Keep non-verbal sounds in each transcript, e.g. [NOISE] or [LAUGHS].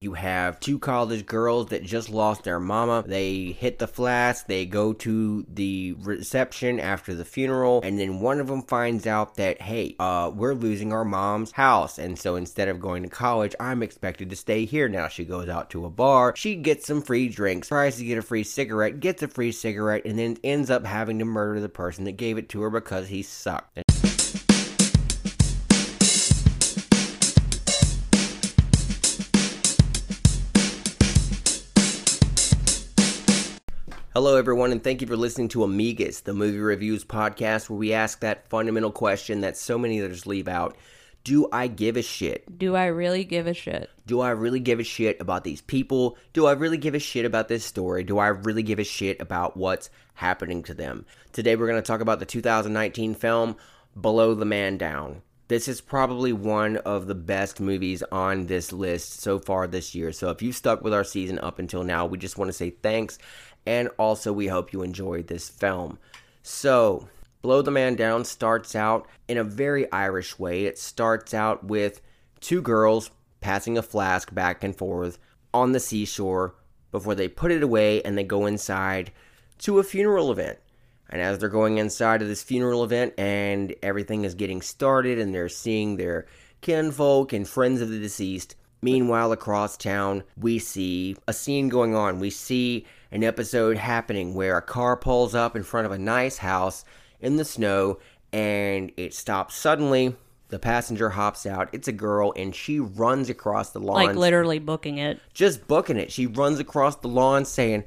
You have two college girls that just lost their mama. They hit the flask, they go to the reception after the funeral, and then one of them finds out that, hey, uh, we're losing our mom's house. And so instead of going to college, I'm expected to stay here. Now she goes out to a bar, she gets some free drinks, tries to get a free cigarette, gets a free cigarette, and then ends up having to murder the person that gave it to her because he sucked. Hello, everyone, and thank you for listening to Amigas, the movie reviews podcast where we ask that fundamental question that so many others leave out Do I give a shit? Do I really give a shit? Do I really give a shit about these people? Do I really give a shit about this story? Do I really give a shit about what's happening to them? Today, we're going to talk about the 2019 film Blow the Man Down. This is probably one of the best movies on this list so far this year. So if you've stuck with our season up until now, we just want to say thanks and also we hope you enjoyed this film. So, Blow the Man Down starts out in a very Irish way. It starts out with two girls passing a flask back and forth on the seashore before they put it away and they go inside to a funeral event. And as they're going inside of this funeral event and everything is getting started and they're seeing their kinfolk and friends of the deceased, meanwhile across town we see a scene going on. We see an episode happening where a car pulls up in front of a nice house in the snow and it stops suddenly. The passenger hops out. It's a girl and she runs across the lawn. Like literally booking it. Just booking it. She runs across the lawn saying,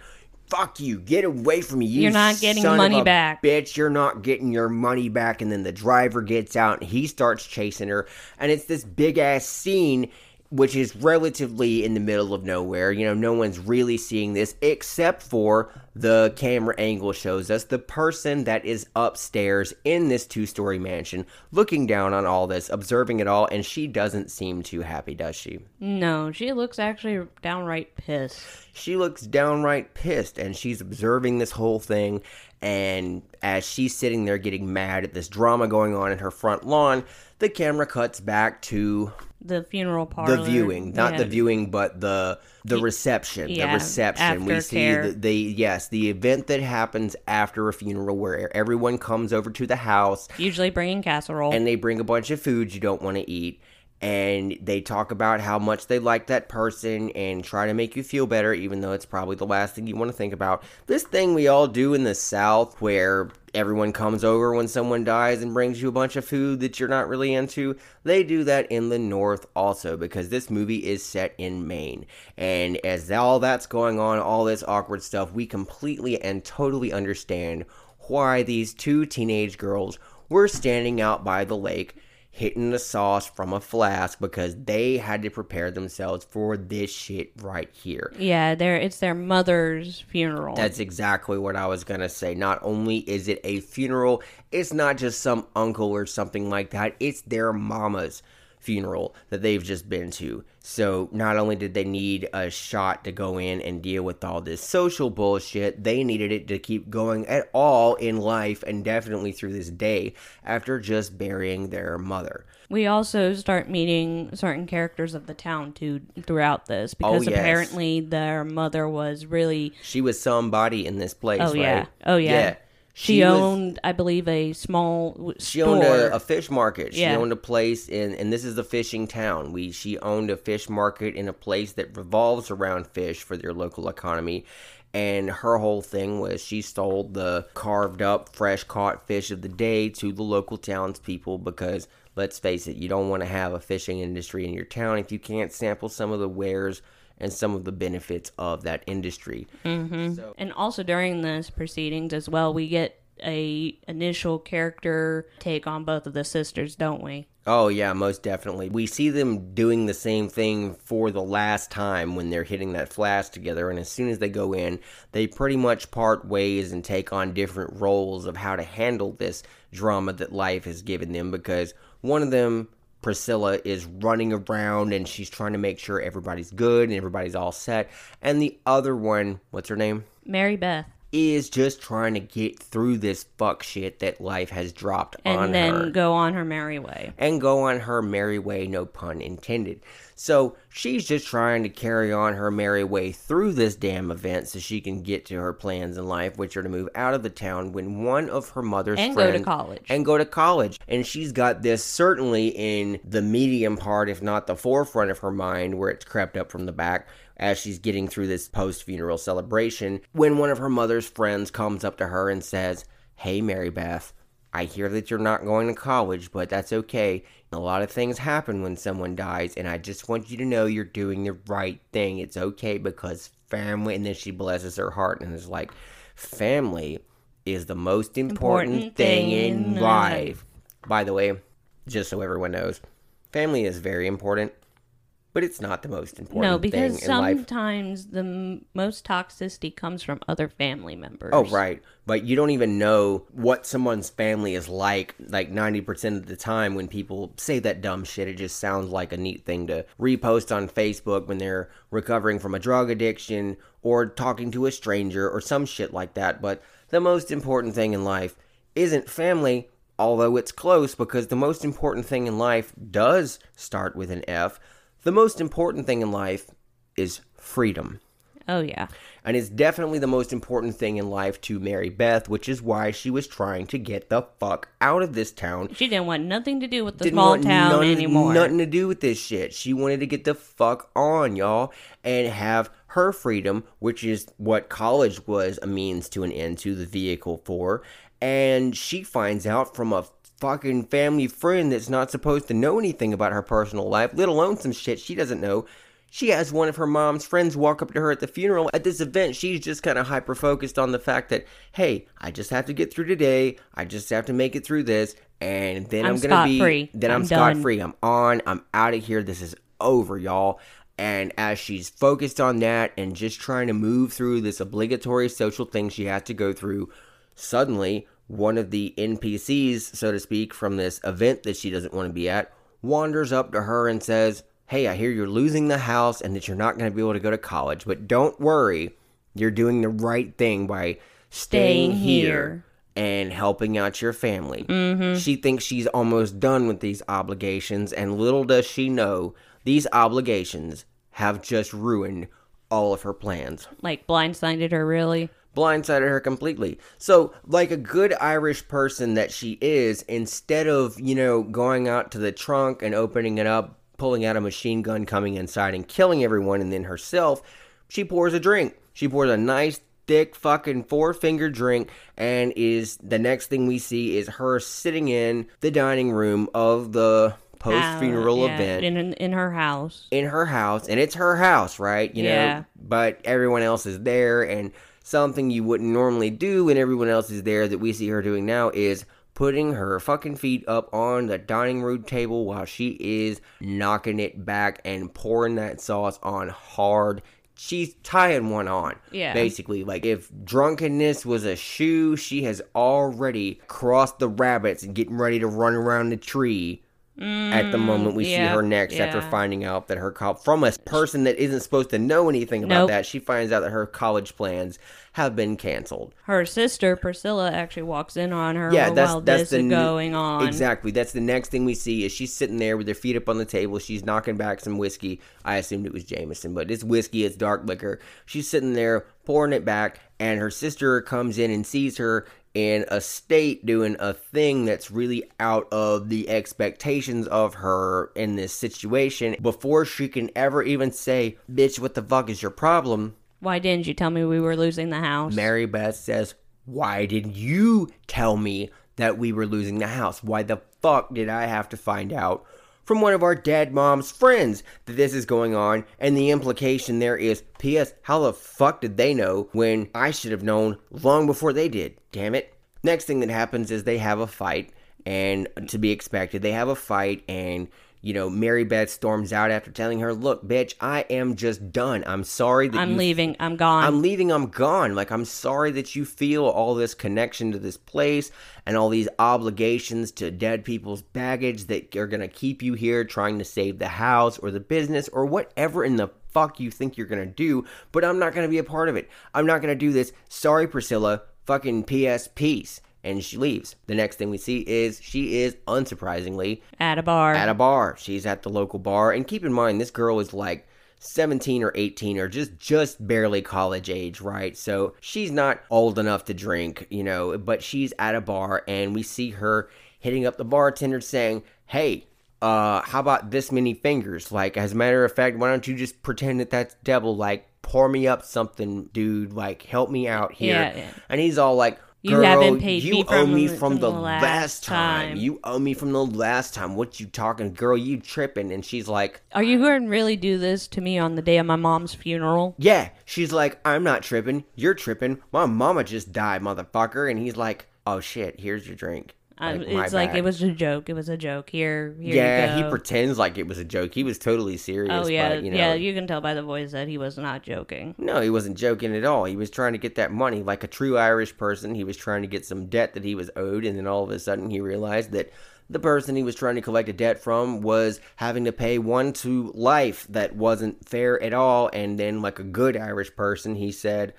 Fuck you, get away from me. You You're not getting money back." Bitch, you're not getting your money back. And then the driver gets out and he starts chasing her. And it's this big ass scene which is relatively in the middle of nowhere. You know, no one's really seeing this except for the camera angle shows us the person that is upstairs in this two story mansion looking down on all this, observing it all, and she doesn't seem too happy, does she? No, she looks actually downright pissed. She looks downright pissed and she's observing this whole thing. And as she's sitting there getting mad at this drama going on in her front lawn, the camera cuts back to The funeral parlor. the viewing, not the viewing, but the the reception. the reception. We see the, the yes, the event that happens after a funeral where everyone comes over to the house Usually bringing casserole. and they bring a bunch of foods you don't want to eat. And they talk about how much they like that person and try to make you feel better, even though it's probably the last thing you want to think about. This thing we all do in the South where everyone comes over when someone dies and brings you a bunch of food that you're not really into. They do that in the North also because this movie is set in Maine. And as all that's going on, all this awkward stuff, we completely and totally understand why these two teenage girls were standing out by the lake hitting the sauce from a flask because they had to prepare themselves for this shit right here. yeah, there it's their mother's funeral. That's exactly what I was gonna say. Not only is it a funeral, it's not just some uncle or something like that, it's their mama's funeral that they've just been to. So not only did they need a shot to go in and deal with all this social bullshit, they needed it to keep going at all in life and definitely through this day after just burying their mother. we also start meeting certain characters of the town too throughout this oh, because Oh, yes. apparently their mother was really She was somebody in this place, Oh, right? yeah. Oh, yeah. She, was- owned I believe a small She store. owned a, a fish market. She Yeah. owned a place in, and this is the fishing town. We she owned a fish market in a place that revolves around fish for their local economy. And her whole thing was she sold the carved up, fresh caught fish of the day to the local townspeople because let's face it, you don't want to have a fishing industry in your town if you can't sample some of the wares and some of the benefits of that industry. mm-hmm. And also during this proceedings as well, we get a initial character take on both of the sisters, don't we? Oh yeah, most definitely. We see them doing the same thing for the last time when they're hitting that flask together and as soon as they go in, they pretty much part ways and take on different roles of how to handle this drama that life has given them because one of them Priscilla is running around and she's trying to make sure everybody's good and everybody's all set. And the other one, what's her name? Mary Beth. Is just trying to get through this fuck shit that life has dropped on her. And then go on her merry way. and go on her merry way, no pun intended. So she's just trying to carry on her merry way through this damn event so she can get to her plans in life, which are to move out of the town when one of her mother's And go to college. And go to college. And she's got this certainly in the medium part, if not the forefront of her mind, where it's crept up from the back as she's getting through this post funeral celebration. When one of her mother's friends comes up to her and says, Hey, Mary Beth, I hear that you're not going to college, but that's okay. A lot of things happen when someone dies, and I just want you to know you're doing the right thing. It's okay because family, and then she blesses her heart and is like, family is the most important, Important thing, thing in in life. By the way, just so everyone knows, family is very important, but it's not the most important No, because thing in life. sometimes the m- most toxicity comes from other family members. Oh, right. But you don't even know what someone's family is like, like 90% of the time when people say that dumb shit. It just sounds like a neat thing to repost on Facebook when they're recovering from a drug addiction or talking to a stranger or some shit like that. But the most important thing in life isn't family, although it's close because the most important thing in life does start with an F. The most important thing in life is freedom. Oh yeah. And it's definitely the most important thing in life to Mary Beth, which is why she was trying to get the fuck out of this town. She didn't want nothing to do with the Didn't small town none- anymore. Nothing to do with this shit. She wanted to get the fuck on, y'all, and have her freedom, which is what college was a means to an end to, the vehicle for. And she finds out from a fucking family friend that's not supposed to know anything about her personal life, let alone some shit she doesn't know. She has one of her mom's friends walk up to her at the funeral. At this event, she's just kind of hyper focused on the fact that, hey, I just have to get through today. I just have to make it through this. And then I'm, I'm going to be. scot-free. Then I'm, I'm scot free. I'm on. I'm out of here. This is over, y'all. And as she's focused on that and just trying to move through this obligatory social thing she has to go through, suddenly one of the NPCs, so to speak, from this event that she doesn't want to be at, wanders up to her and says, Hey, I hear you're losing the house and that you're not going to be able to go to college, but don't worry. You're doing the right thing by staying, Staying here here. and helping out your family. Mm-hmm. She thinks she's almost done with these obligations, and little does she know these obligations have just ruined all of her plans. like blindsided her really. Blindsided her completely. So, like a good Irish person that she is, instead of, you know, going out to the trunk and opening it up, pulling out a machine gun, coming inside and killing everyone, and then herself, she pours a drink. She pours a nice, thick, fucking four finger drink, and is the next thing we see is her sitting in the dining room of the post funeral yeah, event in in in her house. in her house, and it's her house, right? You know, Yeah. but everyone else is there, and something you wouldn't normally do when everyone else is there that we see her doing now is putting her fucking feet up on the dining room table while she is knocking it back and pouring that sauce on hard. She's tying one on. Yeah. Basically, like if drunkenness was a shoe, she has already crossed the rabbits and getting ready to run around the tree at the moment we see Mm, her next after finding out that her co- from a person that isn't supposed to know anything about Nope. that she finds out that her college plans have been canceled. Her sister Priscilla actually walks in on her yeah that's while that's this the is going on. exactly. That's the next thing we see is she's sitting there with her feet up on the table. She's knocking back some whiskey. I assumed it was jameson but it's whiskey it's dark liquor. She's sitting there pouring it back and her sister comes in and sees her in a state doing a thing that's really out of the expectations of her in this situation before she can ever even say bitch what the fuck is your problem Why didn't you tell me we were losing the house? Mary Beth says, Why didn't you tell me that we were losing the house? Why the fuck did I have to find out from one of our dead mom's friends that this is going on? And the implication there is, P.S., how the fuck did they know when I should have known long before they did? Damn it. Next thing that happens is they have a fight, and to be expected, they have a fight, and you know, Mary Beth storms out after telling her, Look, bitch, I am just done. I'm sorry that I'm leaving. I'm gone. I'm leaving, I'm gone. Like, I'm sorry that you feel all this connection to this place and all these obligations to dead people's baggage that are going to keep you here trying to save the house or the business or whatever in the fuck you think you're gonna do, but I'm not gonna be a part of it. I'm not gonna do this. Sorry, Priscilla. Fucking P.S. Peace. And she leaves. The next thing we see is she is, unsurprisingly, At a bar. at a bar. She's at the local bar. And keep in mind, this girl is like 17 or 18 or just just barely college age, right? So she's not old enough to drink, you know, but she's at a bar and we see her hitting up the bartender saying, "Hey, uh how about this many fingers? Like as a matter of fact, why don't you just pretend that that's devil like pour me up something, dude, like help me out here." Yeah, yeah. And he's all like You Girl, haven't paid you me owe from me the- from, the, last time. time. You owe me from the last time. What you talking, girl? You tripping? And she's like, Are you going to really do this to me on the day of my mom's funeral? Yeah, she's like, I'm not tripping. You're tripping. My mama just died, motherfucker. And he's like, Oh shit, here's your drink. Um, Like, my it's like bad. it was a joke. It was a joke. Here, here Yeah, he pretends like it was a joke. He was totally serious. oh yeah, but, you know, yeah. You can tell by the voice that he was not joking. No, he wasn't joking at all. He was trying to get that money like a true Irish person. He was trying to get some debt that he was owed, and then all of a sudden he realized that the person he was trying to collect a debt from was having to pay one to life that wasn't fair at all. And then, like a good Irish person, he said,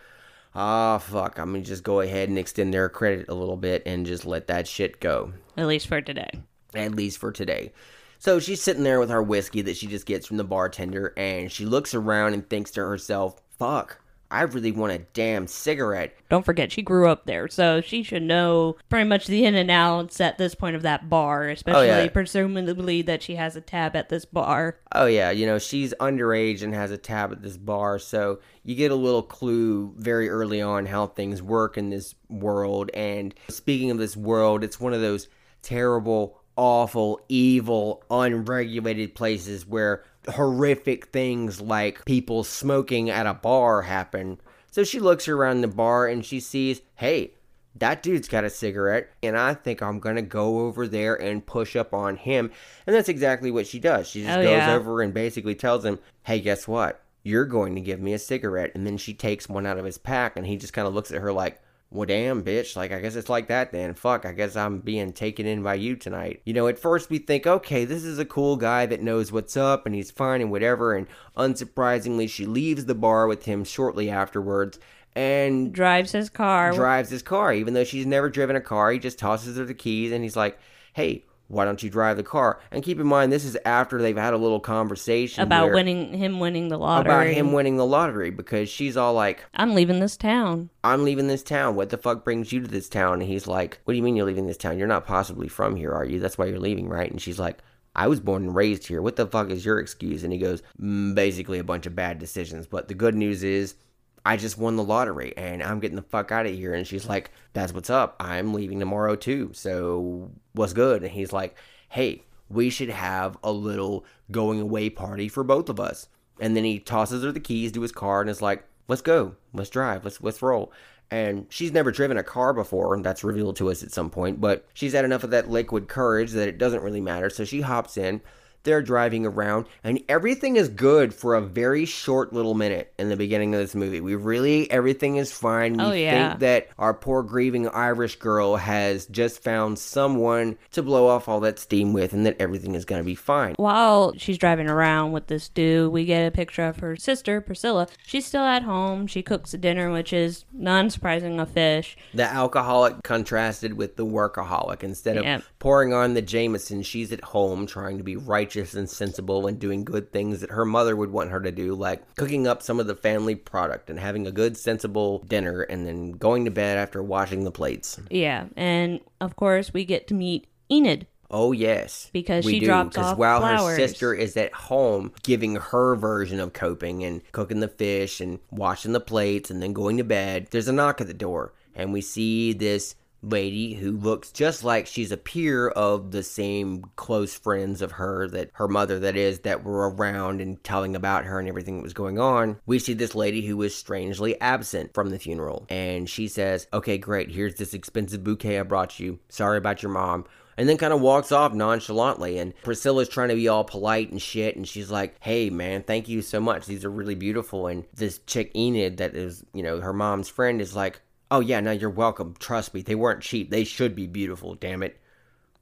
Ah, fuck, I'm gonna just go ahead and extend their credit a little bit and just let that shit go At least for today. at least for today. So she's sitting there with her whiskey that she just gets from the bartender, and she looks around and thinks to herself, fuck, I really want a damn cigarette. Don't forget, she grew up there, so she should know pretty much the in and outs at this point of that bar, especially yeah. presumably that she has a tab at this bar. Oh, yeah, you know, she's underage and has a tab at this bar, so you get a little clue very early on how things work in this world. And speaking of this world, it's one of those terrible, awful, evil, unregulated places where horrific things like people smoking at a bar happen. So she looks around the bar and she sees, hey, that dude's got a cigarette, and I think I'm gonna go over there and push up on him. And that's exactly what she does. She just Oh, goes yeah. over and basically tells him, hey, guess what? You're going to give me a cigarette. And then she takes one out of his pack, and he just kind of looks at her like, well, damn, bitch. Like, I guess it's like that then. Fuck, I guess I'm being taken in by you tonight. You know, at first we think, okay, this is a cool guy that knows what's up and he's fine and whatever. And unsurprisingly, she leaves the bar with him shortly afterwards and Drives his car. drives his car, even though she's never driven a car. He just tosses her the keys and he's like, hey, why don't you drive the car? And keep in mind, this is after they've had a little conversation about where- winning him winning the lottery. about him winning the lottery because she's all like, I'm leaving this town. I'm leaving this town. What the fuck brings you to this town? And he's like, What do you mean you're leaving this town? You're not possibly from here, are you? That's why you're leaving, right? And she's like, I was born and raised here. What the fuck is your excuse? And he goes, mm, Basically, a bunch of bad decisions. But the good news is, I just won the lottery and I'm getting the fuck out of here. And she's like, That's what's up. I'm leaving tomorrow too. So what's good? And he's like, Hey, we should have a little going away party for both of us. And then he tosses her the keys to his car and is like, Let's go. Let's drive. Let's let's roll. And she's never driven a car before, and that's revealed to us at some point, but she's had enough of that liquid courage that it doesn't really matter. So she hops in. They're driving around, and everything is good for a very short little minute in the beginning of this movie. We really, everything is fine. We Oh, yeah. think that our poor grieving Irish girl has just found someone to blow off all that steam with, and that everything is going to be fine. While she's driving around with this dude, we get a picture of her sister, Priscilla. She's still at home. She cooks a dinner, which is non surprising a fish. The alcoholic contrasted with the workaholic. Instead of pouring on the Jameson, she's at home trying to be righteous and sensible and doing good things that her mother would want her to do, like cooking up some of the family product and having a good, sensible dinner and then going to bed after washing the plates. Yeah, and of course, we get to meet Enid. Oh yes, Because we she do. 'cause off while flowers. her sister is at home giving her version of coping and cooking the fish and washing the plates and then going to bed, there's a knock at the door, and we see this lady who looks just like she's a peer of the same close friends of her that her mother that is that were around and telling about her and everything that was going on we see this lady who was strangely absent from the funeral and she says okay great here's this expensive bouquet i brought you sorry about your mom and then kind of walks off nonchalantly. And Priscilla's trying to be all polite and shit. And she's like, hey, man, thank you so much. These are really beautiful. And this chick, Enid, that is, you know, her mom's friend, is like, oh, yeah, no, you're welcome. Trust me. They weren't cheap. They should be beautiful, damn it.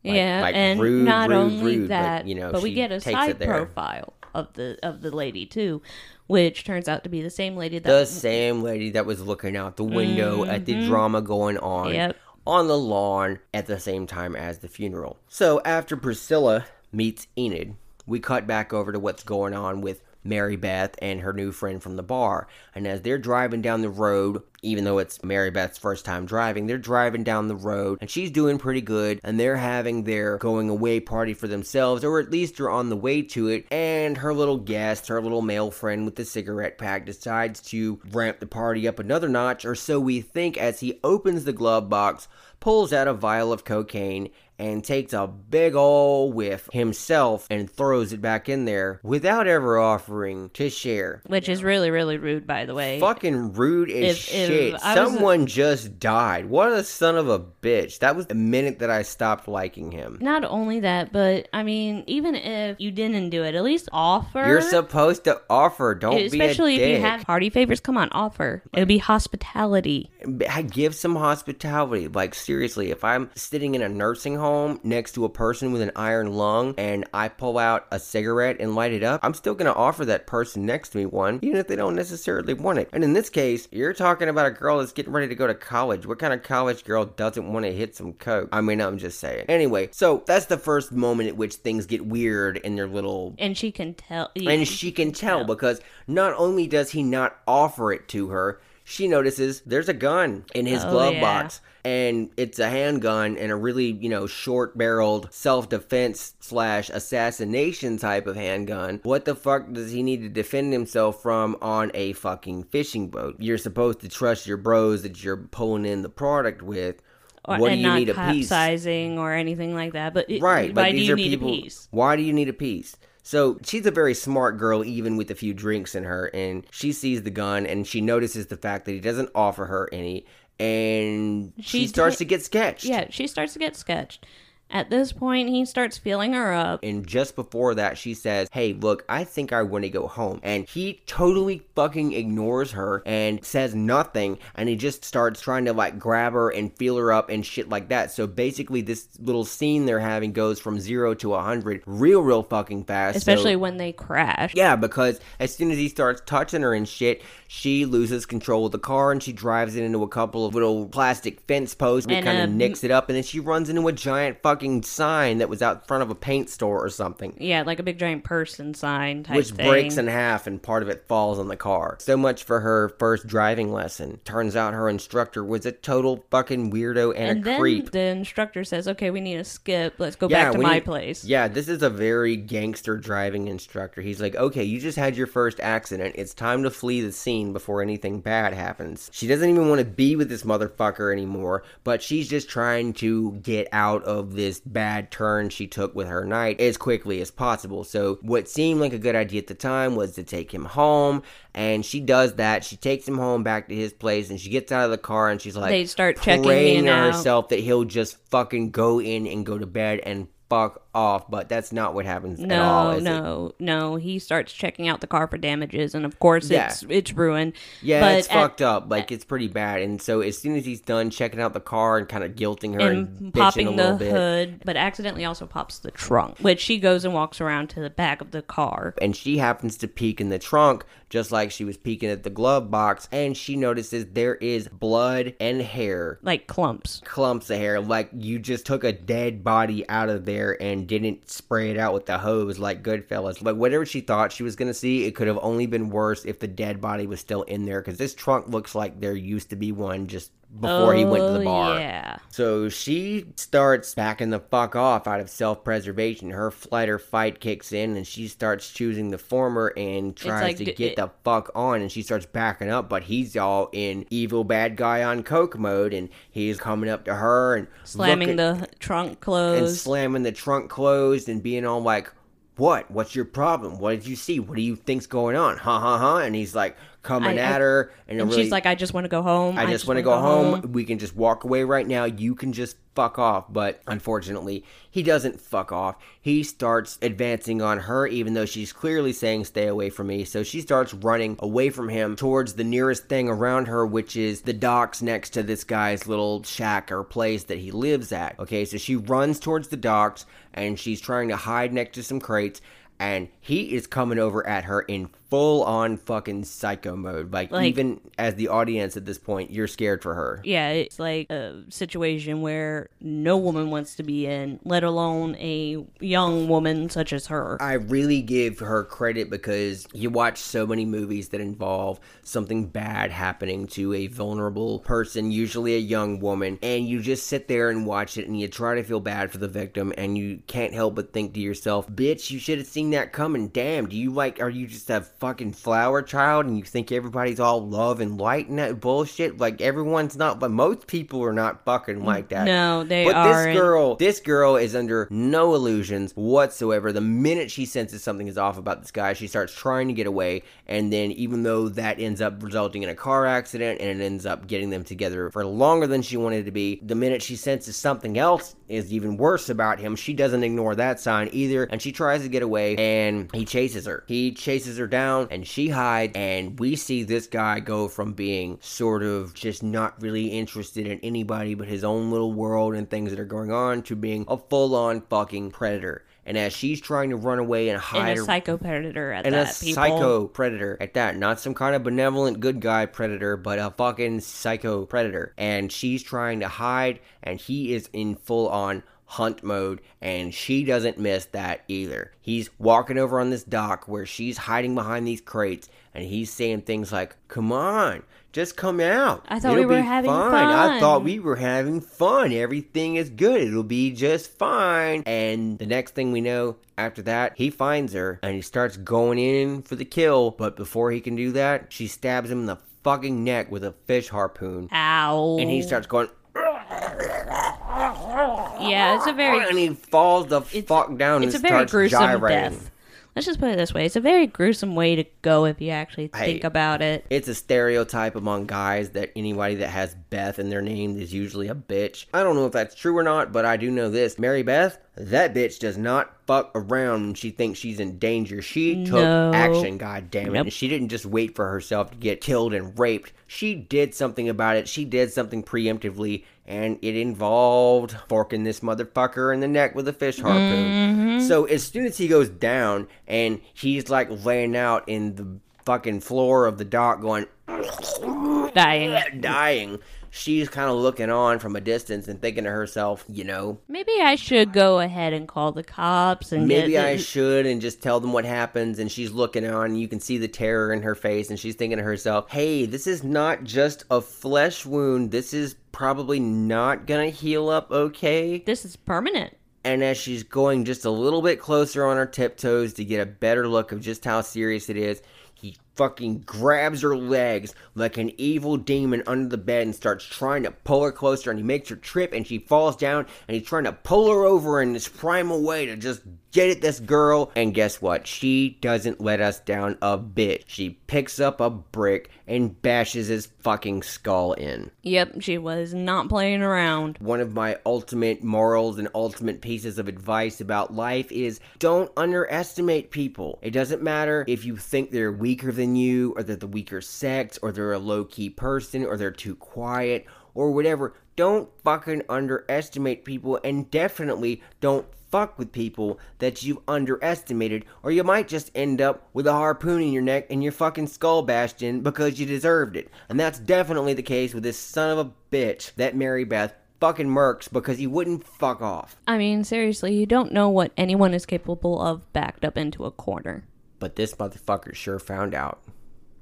Like- yeah, like and rude, not rude, only rude, but, that, you know, but we get a side profile of the of the lady too. which turns out to be the same lady that The same lady that was looking out the window at the drama going on Mm-hmm. Yep. on the lawn at the same time as the funeral. So after Priscilla meets Enid, we cut back over to what's going on with Mary Beth and her new friend from the bar. And as they're driving down the road, even though it's Mary Beth's first time driving, they're driving down the road and she's doing pretty good and they're having their going away party for themselves, or at least they're on the way to it. And her little guest, her little male friend with the cigarette pack, decides to ramp the party up another notch, or so we think, as he opens the glove box, pulls out a vial of cocaine, and takes a big ol' whiff himself and throws it back in there without ever offering to share. which is really really rude by the way. Fucking rude as If- if shit. I was a- Someone just died. What a son of a bitch. That was the minute that I stopped liking him. Not only that, but I mean, even if you didn't do it, at least offer. You're supposed to offer. Don't Especially be a if dick. you have party favors, come on, offer. It would be hospitality. I give some hospitality. Like seriously, if I'm sitting in a nursing home next to a person with an iron lung and I pull out a cigarette and light it up, I'm still gonna offer that person next to me one, even if they don't necessarily want it. And in this case, you're talking about a girl that's getting ready to go to college. What kind of college girl doesn't want to hit some coke? I mean, I'm just saying. Anyway, so that's the first moment at which things get weird in their little And she can tell. and she can tell because not only does he not offer it to her, she notices there's a gun in his Oh, glove yeah. box. And it's a handgun and a really, you know, short barreled self defense slash assassination type of handgun. What the fuck does he need to defend himself from on a fucking fishing boat? You're supposed to trust your bros that you're pulling in the product with. or, what do you need a piece? capsizing or anything like that. But it, Right, but why do these you are need people. a piece? Why do you need a piece? So she's a very smart girl, even with a few drinks in her, and she sees the gun and she notices the fact that he doesn't offer her any, and she, She starts ta- to get sketched. Yeah, she starts to get sketched. At this point, he starts feeling her up. And just before that, she says, Hey, look, I think I want to go home. And he totally fucking ignores her and says nothing. And he just starts trying to like grab her and feel her up and shit like that. So basically, this little scene they're having goes from zero to a 100 real, real fucking fast. So- Especially when they crash. Yeah, because as soon as he starts touching her and shit, she loses control of the car and she drives it into a couple of little plastic fence posts and kind of nicks it up, and then she runs into a giant fucking sign that was out front of a paint store or something. Yeah, like a big giant person sign type Which thing. breaks in half and part of it falls on the car. So much for her first driving lesson. Turns out her instructor was a total fucking weirdo and, and a then creep. the instructor says, "Okay, we need to skip. Let's go Yeah, back to my need- place." Yeah, this is a very gangster driving instructor. He's like, okay, you just had your first accident. It's time to flee the scene before anything bad happens. She doesn't even want to be with this motherfucker anymore, but she's just trying to get out of this bad turn she took with her knight as quickly as possible. So, what seemed like a good idea at the time was to take him home, and she does that. She takes him home back to his place, and she gets out of the car and she's like, They start checking praying in to out. herself that he'll just fucking go in and go to bed and fuck off, but that's not what happens at all. No, it? no, no. He starts checking out the car for damages, and of course, Yeah. it's it's ruined. Yeah, but it's at- fucked up. Like it's pretty bad. And so as soon as he's done checking out the car and kind of guilting her and, and popping the bit, hood, but accidentally also pops the trunk, which she goes and walks around to the back of the car. and she happens to peek in the trunk just like she was peeking at the glove box, and she notices there is blood and hair. Like clumps. Clumps of hair, like you just took a dead body out of there and didn't spray it out with the hose like Goodfellas. Like whatever she thought she was gonna see, it could have only been worse if the dead body was still in there. Because this trunk looks like there used to be one just before he went to the Oh, bar. Yeah. So she starts backing the fuck off out of self preservation. Her flight or fight kicks in and she starts choosing the former and tries like to d- get the fuck on and she starts backing up, but he's all in evil bad guy on coke mode and he's coming up to her and Slamming the trunk closed. and slamming the trunk closed and being all like, What? What's your problem? What did you see? What do you think's going on? Ha ha ha. And he's like coming I- at her and, and really, she's like, I just want to go home. I just want to go home. We can just walk away right now. You can just fuck off. But unfortunately, he doesn't fuck off. He starts advancing on her, even though she's clearly saying, Stay away from me. So she starts running away from him towards the nearest thing around her, which is the docks next to this guy's little shack or place that he lives at. Okay, so she runs towards the docks and she's trying to hide next to some crates and he is coming over at her in full on fucking psycho mode. Like, Like- even as the audience at this point, you're scared for her. Yeah, it's like a situation where no woman wants to be in, let alone a young woman such as her. I really give her credit because you watch so many movies that involve something bad happening to a vulnerable person, usually a young woman, and you just sit there and watch it and you try to feel bad for the victim and you can't help but think to yourself, bitch, you should have seen that coming. Damn, do you like, are you just a fucking flower child and you think everybody's all love and light and that bullshit? Like, everyone's not, but most people are not fucking like that. No, they But are. this girl, this girl is under no illusions whatsoever. The minute she senses something is off about this guy, she starts trying to get away. And then, even though that ends up resulting in a car accident and it ends up getting them together for longer than she wanted to be, the minute she senses something else is even worse about him, she doesn't ignore that sign either. And she tries to get away and he chases her. He chases her down and she hides. And we see this guy go from being sort of just not really interested in anybody but his own little world and things that are going on to being a full on fucking predator. And as she's trying to run away and hide, and a her psycho predator at and that, a people. psycho predator at that. Not some kind of benevolent good guy predator, but a fucking psycho predator. And she's trying to hide, and he is in full on hunt mode, and she doesn't miss that either. He's walking over on this dock where she's hiding behind these crates, and he's saying things like, Come on. Just come out. I thought we were having I fun." I thought we were having fun. Everything is good. It'll be just fine. And the next thing we know, after that, he finds her and he starts going in for the kill. But before he can do that, she stabs him in the fucking neck with a fish harpoon. Ow. And he starts going, Yeah, it's a very and he falls the fuck down It's and a very starts gruesome gyrating. death. Let's just put it this way: it's a very gruesome way to go if you actually think about it. It's a stereotype among guys that anybody that has Beth in their name is usually a bitch. I don't know if that's true or not, but I do know this. Mary Beth, that bitch does not fuck around when she thinks she's in danger. She took action, god damn it. Nope. And she didn't just wait for herself to get killed and raped. She did something about it. She did something preemptively, and it involved forking this motherfucker in the neck with a fish harpoon. Mm-hmm. So as soon as he goes down and he's like laying out in the fucking floor of the dock going Dying. [LAUGHS] dying, she's kind of looking on from a distance and thinking to herself, you know, Maybe I should go ahead and call the cops and maybe I should and just tell them what happens. And she's looking on, you can see the terror in her face, and she's thinking to herself, hey, this is not just a flesh wound. This is probably not gonna heal up okay. This is permanent. And as she's going just a little bit closer on her tiptoes to get a better look of just how serious it is, fucking grabs her legs like an evil demon under the bed and starts trying to pull her closer. And he makes her trip and she falls down and he's trying to pull her over in this primal way to just get at this girl. And guess what? She doesn't let us down a bit. She picks up a brick and bashes his fucking skull in Yep, she was not playing around. one of my ultimate morals and ultimate pieces of advice about life is don't underestimate people. It doesn't matter if you think they're weaker than you, or they're the weaker sex, or they're a low key person, or they're too quiet, or whatever. Don't fucking underestimate people, and definitely don't fuck with people that you've underestimated, or you might just end up with a harpoon in your neck and your fucking skull bashed in because you deserved it. And that's definitely the case with this son of a bitch that Mary Beth fucking murks because he wouldn't fuck off. I mean, seriously, you don't know what anyone is capable of backed up into a corner. But this motherfucker sure found out.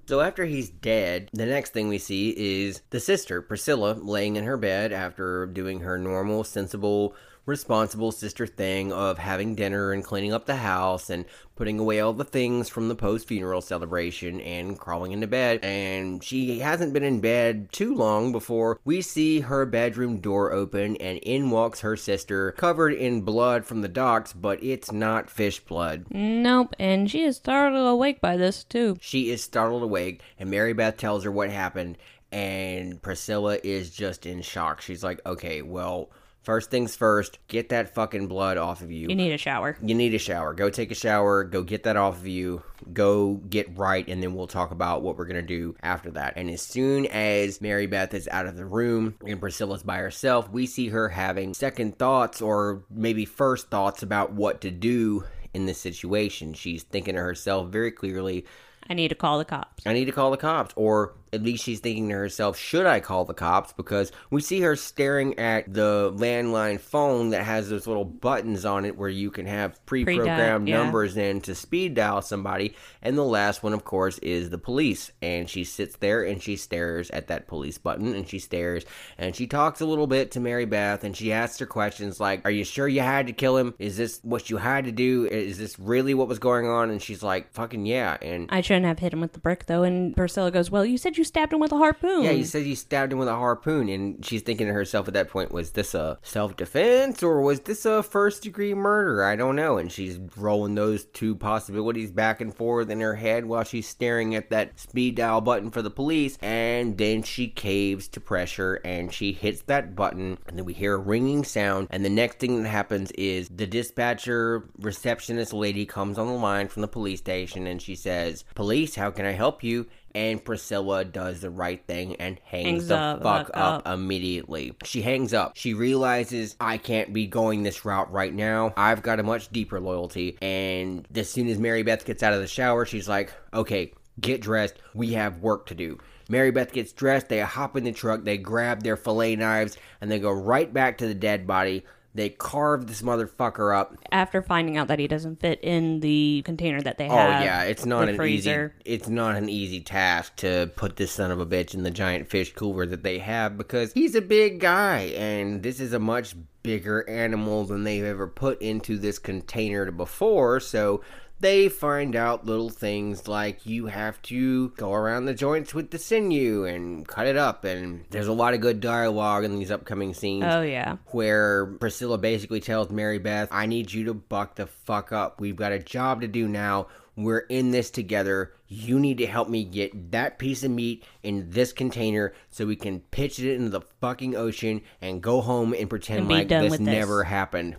So after he's dead, the next thing we see is the sister, Priscilla, laying in her bed after doing her normal, sensible, responsible sister thing of having dinner and cleaning up the house and putting away all the things from the post funeral celebration and crawling into bed. And she hasn't been in bed too long before we see her bedroom door open and in walks her sister, covered in blood from the docks, but it's not fish blood. Nope, and she is startled awake by this too. She is startled awake, and Mary Beth tells her what happened, and Priscilla is just in shock. She's like, okay, well, first things first, get that fucking blood off of you. You need a shower. You need a shower. Go take a shower. Go get that off of you. Go get right, and then we'll talk about what we're gonna do after that. And as soon as Mary Beth is out of the room and Priscilla's by herself, we see her having second thoughts or maybe first thoughts about what to do in this situation. She's thinking to herself very clearly, I need to call the cops. I need to call the cops. Or at least she's thinking to herself, should I call the cops? Because we see her staring at the landline phone that has those little buttons on it where you can have pre programmed yeah. numbers in to speed dial somebody. And the last one, of course, is the police. And she sits there and she stares at that police button and she stares and she talks a little bit to Mary Beth and she asks her questions like, Are you sure you had to kill him? Is this what you had to do? Is this really what was going on? And she's like, Fucking yeah. And I shouldn't have hit him with the brick though. And Priscilla goes, "Well, you said you stabbed him with a harpoon." Yeah, you said you stabbed him with a harpoon, and she's thinking to herself at that point, was this a self defense or was this a first degree murder? I don't know. And she's rolling those two possibilities back and forth in her head while she's staring at that speed dial button for the police, and then she caves to pressure and she hits that button, and then we hear a ringing sound, and the next thing that happens is the dispatcher receptionist lady comes on the line from the police station and she says, Police, how can I help you? And Priscilla does the right thing and hangs, Hangs the up, fuck up, up. immediately. She hangs up. She realizes I can't be going this route right now. I've got a much deeper loyalty. And as soon as Mary Beth gets out of the shower, she's like, okay, get dressed. We have work to do. Mary Beth gets dressed. They hop in the truck. They grab their fillet knives and they go right back to the dead body. They carve this motherfucker up. After finding out that he doesn't fit in the container that they have. Oh have. yeah, it's not the an freezer. easy it's not an easy task to put this son of a bitch in the giant fish cooler that they have because he's a big guy and this is a much bigger animal than they've ever put into this container before, so they find out little things like you have to go around the joints with the sinew and cut it up and there's a lot of good dialogue in these upcoming scenes Oh yeah. where Priscilla basically tells Mary Beth, I need you to buck the fuck up. We've got a job to do now. We're in this together. You need to help me get that piece of meat in this container so we can pitch it into the fucking ocean and go home and pretend And like this never happened.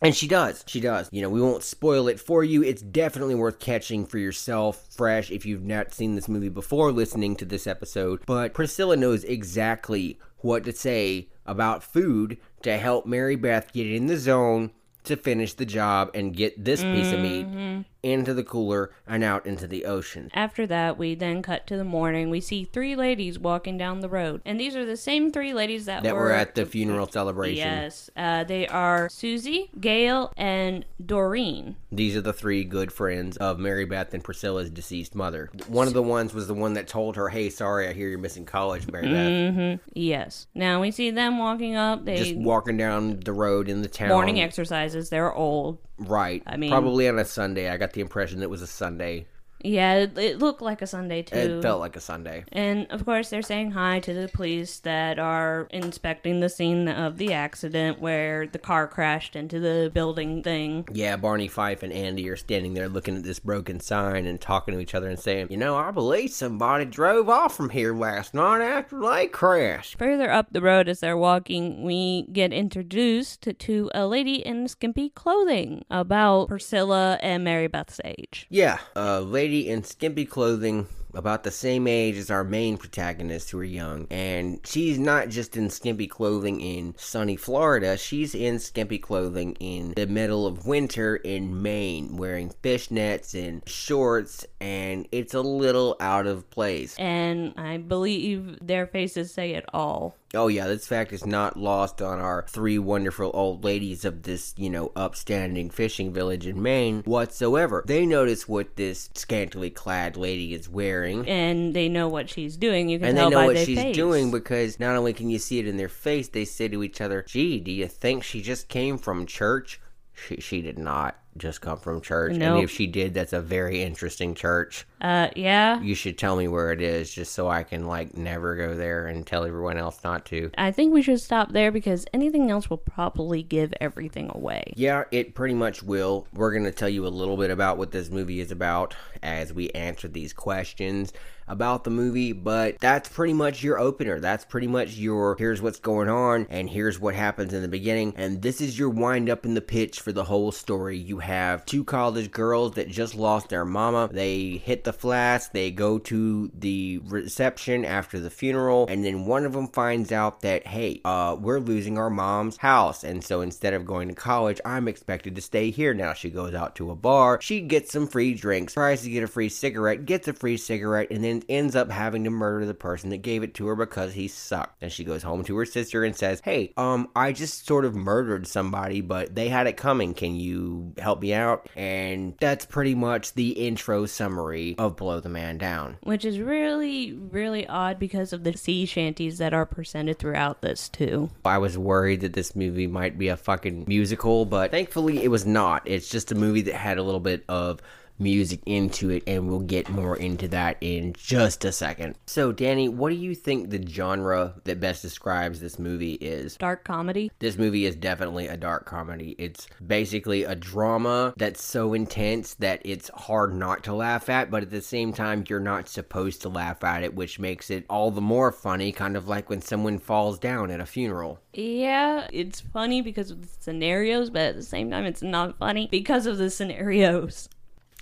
And she does. She does. You know, we won't spoil it for you. It's definitely worth catching for yourself fresh if you've not seen this movie before listening to this episode. But Priscilla knows exactly what to say about food to help Mary Beth get in the zone to finish the job and get this piece of meat Mm-hmm. Into the cooler and out into the ocean. After that, we then cut to the morning. We see three ladies walking down the road, and these are the same three ladies that, That were at the funeral celebration. Yes, uh, they are Susie, Gail, and Doreen. These are the three good friends of Mary Beth and Priscilla's deceased mother. One of the ones was the one that told her, "Hey, sorry, I hear you're missing college, Mary Beth." Yes. Now we see them walking up. They Just walking down the road in the town. morning exercises. They're old. Right? I mean- probably on a Sunday. I got the impression it was a Sunday. Yeah, it, it looked like a Sunday too. It felt like a Sunday. And of course, they're saying hi to the police that are inspecting the scene of the accident where the car crashed into the building thing. Yeah, Barney Fife and Andy are standing there looking at this broken sign and talking to each other and saying, "You know, I believe somebody drove off from here last night after they crashed." Further up the road as they're walking, we get introduced to, a lady in skimpy clothing about Priscilla and Mary Beth's age. Yeah, a lady in skimpy clothing about the same age as our main protagonist who are young. And she's not just in skimpy clothing in sunny Florida, she's in skimpy clothing in the middle of winter in Maine, wearing fishnets and shorts, and it's a little out of place. And I believe their faces say it all. Oh yeah, this fact is not lost on our three wonderful old ladies of this, you know, upstanding fishing village in Maine whatsoever. They notice what this scantily clad lady is wearing. And they know what she's doing. You can And tell they know by what she's face. doing because not only can you see it in their face, they say to each other, Gee, do you think she just came from church? She, she did not just come from church. Nope. And if she did, that's a very interesting church. Uh, yeah. You should tell me where it is just so I can, like, never go there and tell everyone else not to. I think we should stop there because anything else will probably give everything away. Yeah, it pretty much will. We're going to tell you a little bit about what this movie is about as we answer these questions. About the movie, but that's pretty much your opener. That's pretty much your here's what's going on and here's what happens in the beginning. And this is your wind up in the pitch for the whole story. You have two college girls that just lost their mama. They hit the flats, they go to the reception after the funeral, and then one of them finds out that, hey, uh, we're losing our mom's house. And so instead of going to college, I'm expected to stay here now. She goes out to a bar, she gets some free drinks, tries to get a free cigarette, gets a free cigarette, and then ends up having to murder the person that gave it to her because he sucked. And she goes home to her sister and says, Hey, um, I just sort of murdered somebody, but they had it coming. Can you help me out? And that's pretty much the intro summary of Blow the Man Down. Which is really, really odd because of the sea shanties that are presented throughout this, too. I was worried that this movie might be a fucking musical, but thankfully it was not. It's just a movie that had a little bit of music into it, and we'll get more into that in just a second. So, Danni, what do you think the genre that best describes this movie is? Dark comedy. This movie is definitely a dark comedy. It's basically a drama that's so intense that it's hard not to laugh at, but at the same time, you're not supposed to laugh at it, which makes it all the more funny, kind of like when someone falls down at a funeral. Yeah, it's funny because of the scenarios, but at the same time, it's not funny because of the scenarios.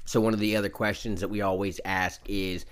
So, one of the other questions that we always ask is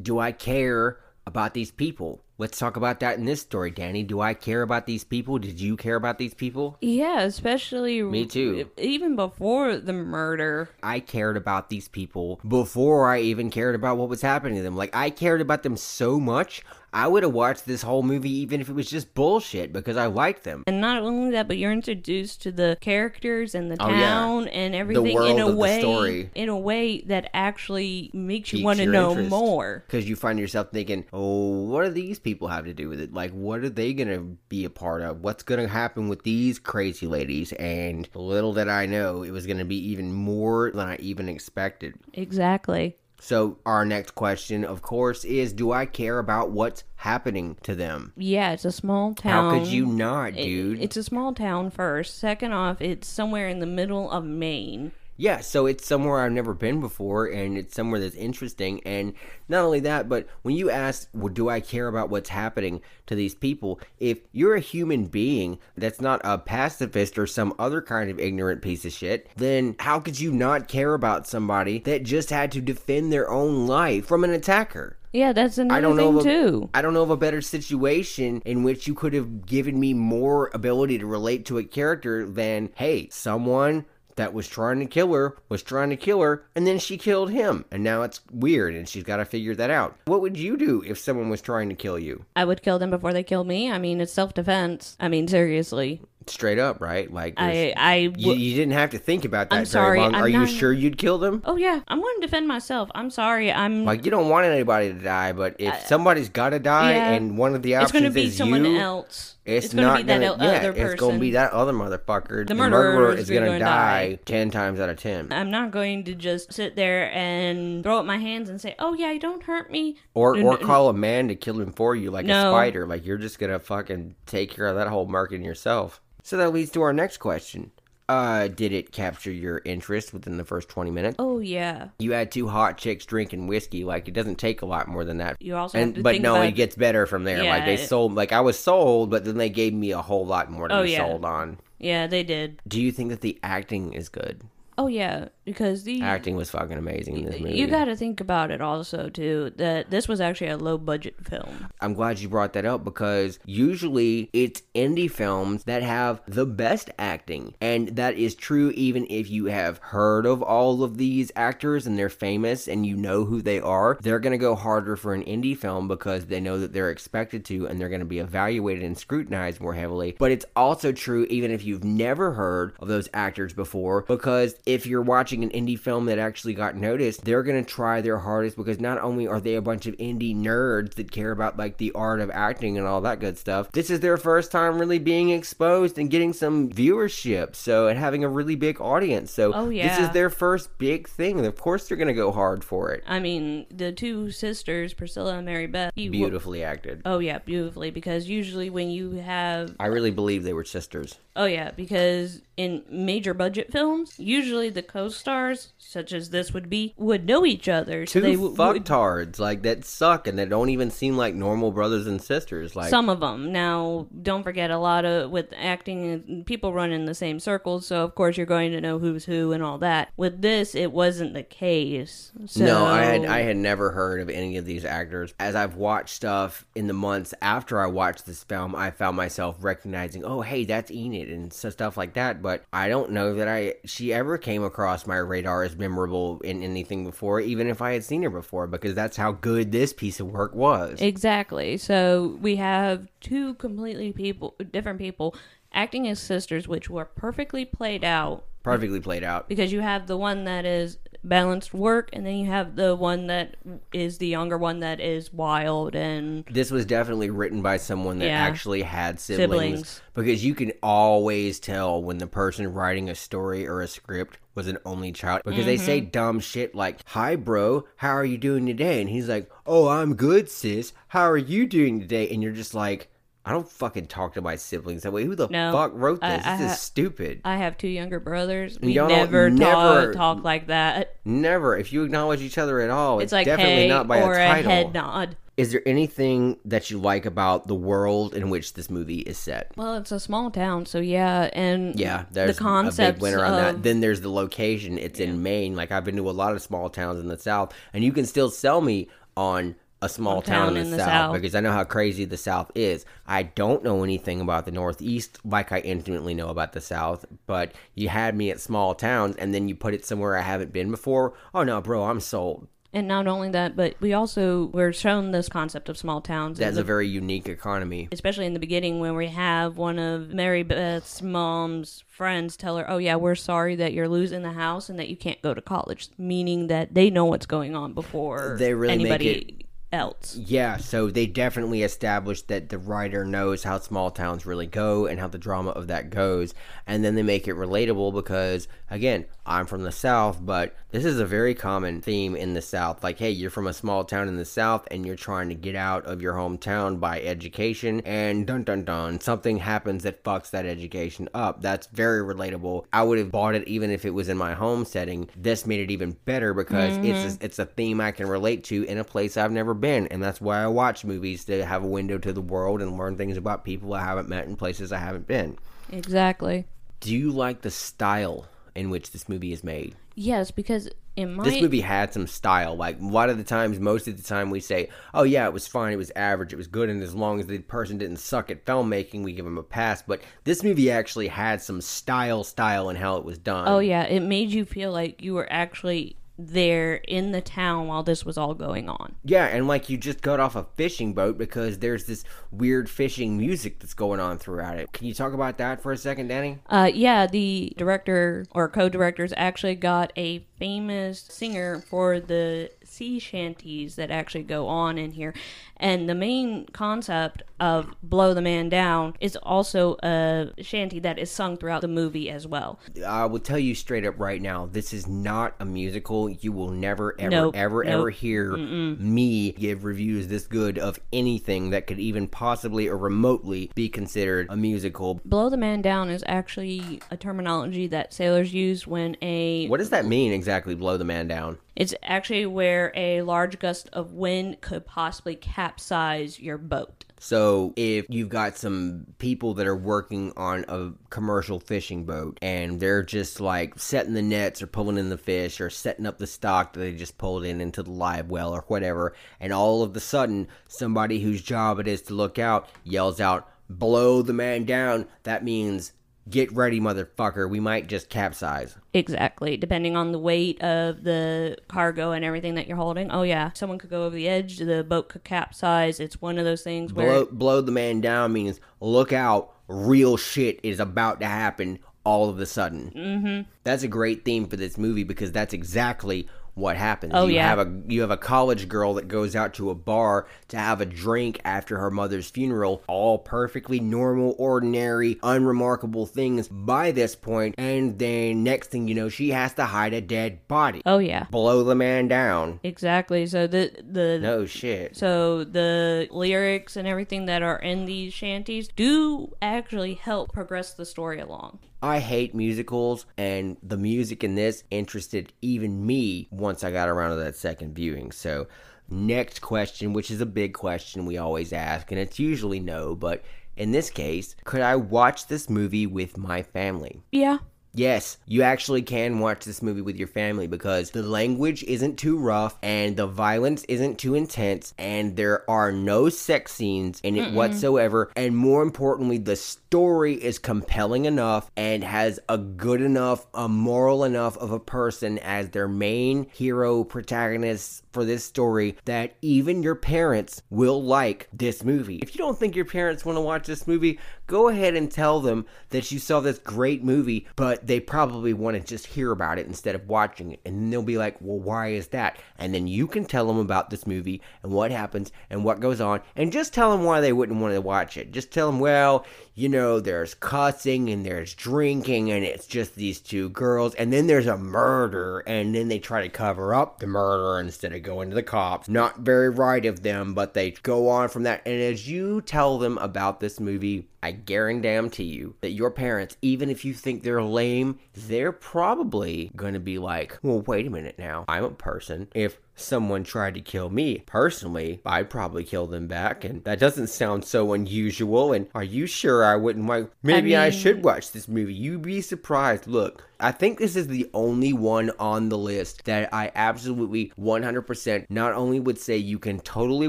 Do I care about these people? Let's talk about that in this story, Danni. Do I care about these people? Did you care about these people? Yeah, especially Me too. Even before the murder. I cared about these people before I even cared about what was happening to them. Like, I cared about them so much, I would have watched this whole movie even if it was just bullshit because I liked them. And not only that, but you're introduced to the characters and the Oh, yeah. town and everything in a way in a way that actually makes you want to know interest. more. Because you find yourself thinking, oh, what do these people have to do with it? Like, what are they going to be a part of? What's going to happen with these crazy ladies? And little did I know, it was going to be even more than I even expected. Exactly. So, our next question, of course, is do I care about what's happening to them? Yeah, it's a small town. How could you not, It- dude? it's a small town first. Second off, it's somewhere in the middle of Maine. Yeah, so it's somewhere I've never been before, and it's somewhere that's interesting. And not only that, but when you ask, well, do I care about what's happening to these people? If you're a human being that's not a pacifist or some other kind of ignorant piece of shit, then how could you not care about somebody that just had to defend their own life from an attacker? Yeah, that's another I don't thing know of a, too. I don't know of a better situation in which you could have given me more ability to relate to a character than hey, someone that was trying to kill her was trying to kill her and then she killed him and now it's weird and she's got to figure that out. What would you do if someone was trying to kill you? I would kill them before they kill me. I mean, it's self defense. I mean, seriously. Straight up, right? Like I I you, you didn't have to think about that I'm very sorry, long. I'm Are you sure you'd kill them? Oh yeah, I'm going to defend myself. I'm sorry. I'm Like you don't want anybody to die, but if uh, somebody's got to die yeah. and one of the it's options going to be is someone you, else. It's, gonna not be that gonna, o- yeah, other person. it's gonna be that other motherfucker. The, murderer murderer is gonna, die, ten times out of ten. I'm not going to just sit there and throw up my hands and say, "Oh yeah, you don't hurt me." Or or call a man to kill him for you like a No. spider. Like you're just gonna fucking take care of that whole market yourself. So that leads to our next question. Uh, did it capture your interest within the first twenty minutes? Oh yeah. You had two hot chicks drinking whiskey. Like it doesn't take a lot more than that. You also have And but no, about it gets better from there. Yeah, like they Yeah. sold. Like I was sold, but then they gave me a whole lot more to Oh, be yeah. sold on. Yeah, they did. Do you think that the acting is good? Oh yeah, because the Acting was fucking amazing in this movie. you got to think about it also too that this was actually a low budget film. I'm glad you brought that up because usually it's indie films that have the best acting. And that is true even if you have heard of all of these actors and they're famous and you know who they are. They're going to go harder for an indie film because they know that they're expected to and they're going to be evaluated and scrutinized more heavily. But it's also true even if you've never heard of those actors before because if you're watching an indie film that actually got noticed, they're going to try their hardest because not only are they a bunch of indie nerds that care about like the art of acting and all that good stuff, this is their first time really being exposed and getting some viewership. So, and having a really big audience. So, Oh, this is their first big thing. Of course, they're going to go hard for it. I mean, the two sisters, Priscilla and Mary Beth. Beautifully acted. Oh yeah, beautifully because usually when you have I really believe they were sisters. oh yeah, because in major budget films, usually the stars, such as this would be, would know each other. Two So they w- fucktards like that suck and that don't even seem like normal brothers and sisters. Like some of them. Now, don't forget a lot of with acting, people run in the same circles, so of course you're going to know who's who and all that. With this, it wasn't the case. So, No, I had I had never heard of any of these actors. As I've watched stuff in the months after I watched this film, I found myself recognizing, oh hey, that's Enid and so stuff like that. But I don't know that I she ever came across my radar as memorable in anything before, even if I had seen her before, because that's how good this piece of work was. Exactly. So we have two completely people, different people acting as sisters, which were perfectly played out Perfectly played out. because you have the one that is balanced work, and then you have the one that is the younger one that is wild and This was definitely written by someone that Yeah. actually had siblings, Siblings. because you can always tell when the person writing a story or a script was an only child because they say Mm-hmm. dumb shit like, "Hi bro, how are you doing today?" and he's like, "Oh, I'm good, sis. How are you doing today?" and you're just like, "I don't fucking talk to my siblings that way. Who the No, fuck wrote I- this? I this ha- is stupid." I have two younger brothers. We Y'all never, never- talk, talk like that. Never. If you acknowledge each other at all, it's, It's like definitely hey not by or a title. head nod. Is there anything that you like about the world in which this movie is set? Well, it's a small town, so yeah, and Yeah, there's the concept winner on that. Then there's the location. It's in Maine. Like I've been to a lot of small towns in the South, and you can still sell me on a small town, in the, South, South. because I know how crazy the South is. I don't know anything about the Northeast like I intimately know about the South, but you had me at small towns, and then you put it somewhere I haven't been before. Oh no, bro, I'm sold. And not only that, but we also were shown this concept of small towns, That's the- a very unique economy. especially in the beginning when we have one of Mary Beth's mom's friends tell her, "Oh yeah, we're sorry that you're losing the house and that you can't go to college," meaning that they know what's going on before They really make anybody else. Yeah, so they definitely established that the writer knows how small towns really go and how the drama of that goes. And then they make it relatable because, again, I'm from the South, but this is a very common theme in the South. Like, hey, you're from a small town in the South and you're trying to get out of your hometown by education, and dun dun dun, something happens that fucks that education up. That's very relatable. I would have bought it even if it was in my home setting. This made it even better because it's mm-hmm. a, it's a theme I can relate to in a place I've never been, and that's why I watch movies to have a window to the world and learn things about people I haven't met in places I haven't been. Exactly. Do you like the style in which this movie is made? Yes, because in my This movie had some style. Like a lot of the times, most of the time, we say, "Oh yeah, it was fine, it was average, it was good," and as long as the person didn't suck at filmmaking, we give them a pass. But this movie actually had some style, style in how it was done. oh yeah, it made you feel like you were actually there in the town while this was all going on. Yeah, and like you just got off a fishing boat because there's this weird fishing music that's going on throughout it. Can you talk about that for a second, Danni? Uh, yeah, the director or co-directors actually got a famous singer for the sea shanties that actually go on in here, and the main concept of "Blow the Man Down" is also a shanty that is sung throughout the movie as well. I will tell you straight up right now, this is not a musical. You will never, ever, Nope, ever, nope. ever hear me give reviews this good of anything that could even possibly or remotely be considered a musical. "Blow the Man Down" is actually a terminology that sailors use when a What does that mean exactly, blow the man down? It's actually where a large gust of wind could possibly capsize your boat. So, if you've got some people that are working on a commercial fishing boat and they're just like setting the nets or pulling in the fish or setting up the stock that they just pulled in into the live well or whatever, and all of a sudden somebody whose job it is to look out yells out, blow the man down, that means get ready, motherfucker, we might just capsize. Exactly, depending on the weight of the cargo and everything that you're holding. Oh yeah, someone could go over the edge, the boat could capsize. It's one of those things where Blow, blow the man down means look out, real shit is about to happen all of a sudden. Mm-hmm. That's a great theme for this movie because that's exactly what happens. Oh, you yeah. have a you have a college girl that goes out to a bar to have a drink after her mother's funeral. All perfectly normal, ordinary, unremarkable things by this point, and then next thing you know, she has to hide a dead body. Oh yeah, Blow the man down. exactly. So the the No shit. So the lyrics and everything that are in these shanties do actually help progress the story along. I hate musicals, and the music in this interested even me once I got around to that second viewing. So, next question, which is a big question we always ask, and it's usually no, but in this case, could I watch this movie with my family? Yeah. Yes, you actually can watch this movie with your family because the language isn't too rough and the violence isn't too intense and there are no sex scenes in it whatsoever. And more importantly, the story is compelling enough and has a good enough, a moral enough of a person as their main hero protagonist for this story that even your parents will like this movie. If you don't think your parents want to watch this movie, go ahead and tell them that you saw this great movie, but they probably want to just hear about it instead of watching it. And they'll be like, well, why is that? And then you can tell them about this movie and what happens and what goes on, and just tell them why they wouldn't want to watch it. Just tell them, well, you know, there's cussing and there's drinking, and it's just these two girls, and then there's a murder, and then they try to cover up the murder instead of going to the cops. Not very right of them, but they go on from that. And as you tell them about this movie, I guarantee you that your parents, even if you think they're lame, they're probably going to be like, well, wait a minute now. I'm a person. If someone tried to kill me personally, I'd probably kill them back. And that doesn't sound so unusual. And are you sure I wouldn't like, maybe I, mean- should watch this movie? You'd be surprised. Look, I think this is the only one on the list that I absolutely 100% not only would say you can totally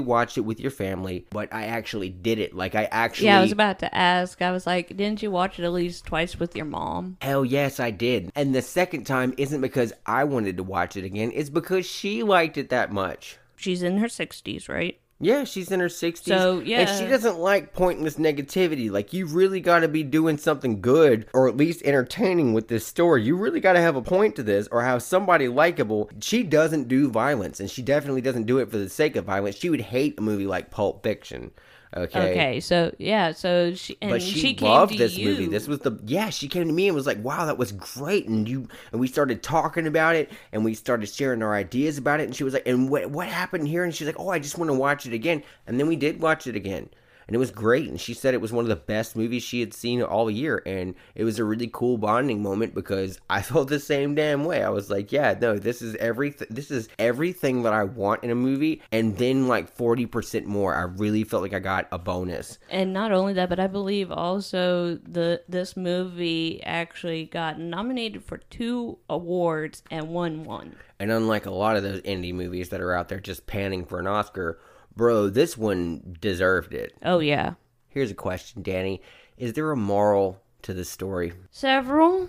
watch it with your family, but I actually did it. Like, I actually. Yeah, I was about to ask. I was like, didn't you watch it at least twice with your mom? Hell yes, I did. And the second time isn't because I wanted to watch it again, it's because she liked it that much. She's in her 60s, right? Yeah, she's in her 60s. So, And she doesn't like pointless negativity. Like, you really got to be doing something good or at least entertaining with this story. You really got to have a point to this or have somebody likable. She doesn't do violence, and she definitely doesn't do it for the sake of violence. She would hate a movie like Pulp Fiction. Okay. Okay, so yeah, so she and but she, she came loved to this you. movie. This was the yeah. She came to me and was like, "Wow, that was great!" And you and we started talking about it, and we started sharing our ideas about it. And she was like, "And what what happened here?" And she's like, "Oh, I just want to watch it again." And then we did watch it again, and it was great. And she said it was one of the best movies she had seen all year, and it was a really cool bonding moment because I [LAUGHS] felt the same damn way. I was like, "Yeah, no, this is everything. This is everything that I want in a movie." And then like forty percent more. I really felt like I got a bonus. And not only that, but I believe also the this movie actually got nominated for two awards and won one. And unlike a lot of those indie movies that are out there just panning for an Oscar, bro, this one deserved it. Oh yeah, Here's a question, Danni. Is there a moral to this story? several.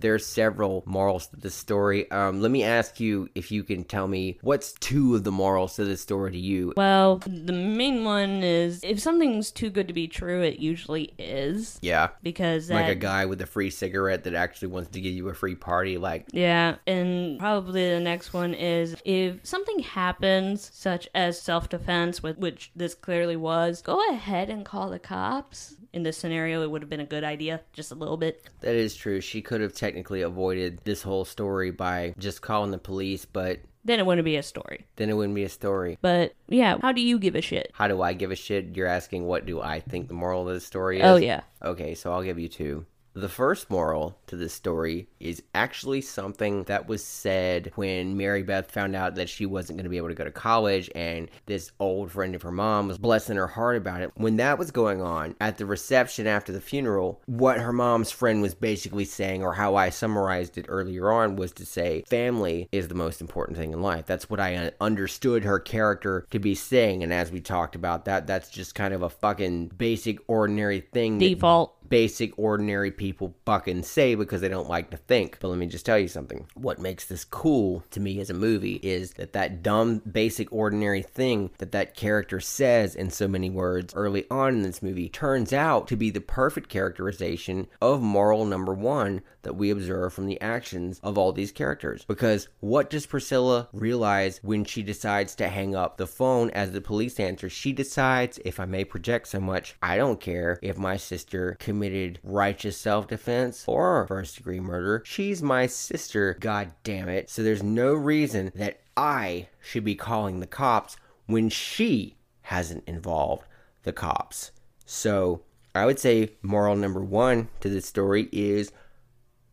There's several morals to this story. Um, let me ask you if you can tell me what's two of the morals to this story to you. Well, the main one is if something's too good to be true, it usually is Yeah. because that, Like a guy with a free cigarette that actually wants to give you a free party. Like, Yeah, and probably the next one is if something happens, such as self defense, with which this clearly was, go ahead and call the cops. In this scenario, it would have been a good idea, just a little bit. that is true. She could have technically avoided this whole story by just calling the police, but Then it wouldn't be a story. then it wouldn't be a story. But yeah, how do you give a shit? How do I give a shit? You're asking what do I think the moral of the story oh, is? Oh, yeah. Okay, so I'll give you two. The first moral to this story is actually something that was said when Mary Beth found out that she wasn't going to be able to go to college, and this old friend of her mom was blessing her heart about it. When that was going on at the reception after the funeral, what her mom's friend was basically saying, or how I summarized it earlier on, was to say, family is the most important thing in life. That's what I uh, understood her character to be saying, and as we talked about that, that's just kind of a fucking basic, ordinary thing. Default. Basic ordinary people fucking say because they don't like to think. But let me just tell you something. What makes this cool to me as a movie is that that dumb basic ordinary thing that that character says in so many words early on in this movie turns out to be the perfect characterization of moral number 1 that we observe from the actions of all these characters. Because what does Priscilla realize when she decides to hang up the phone as the police answer? She decides, if I may project so much, I don't care if my sister committed righteous self defense or first degree murder. She's my sister, god damn it. So there's no reason that I should be calling the cops when she hasn't involved the cops. So I would say moral number one to this story is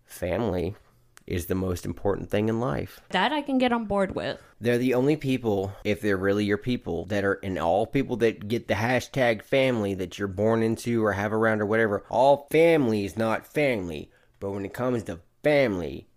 family is the most important thing in life. That I can get on board with. They're the only people, if they're really your people, that are, and all people that get the hashtag family that you're born into or have around or whatever, all family is not family. But when it comes to family,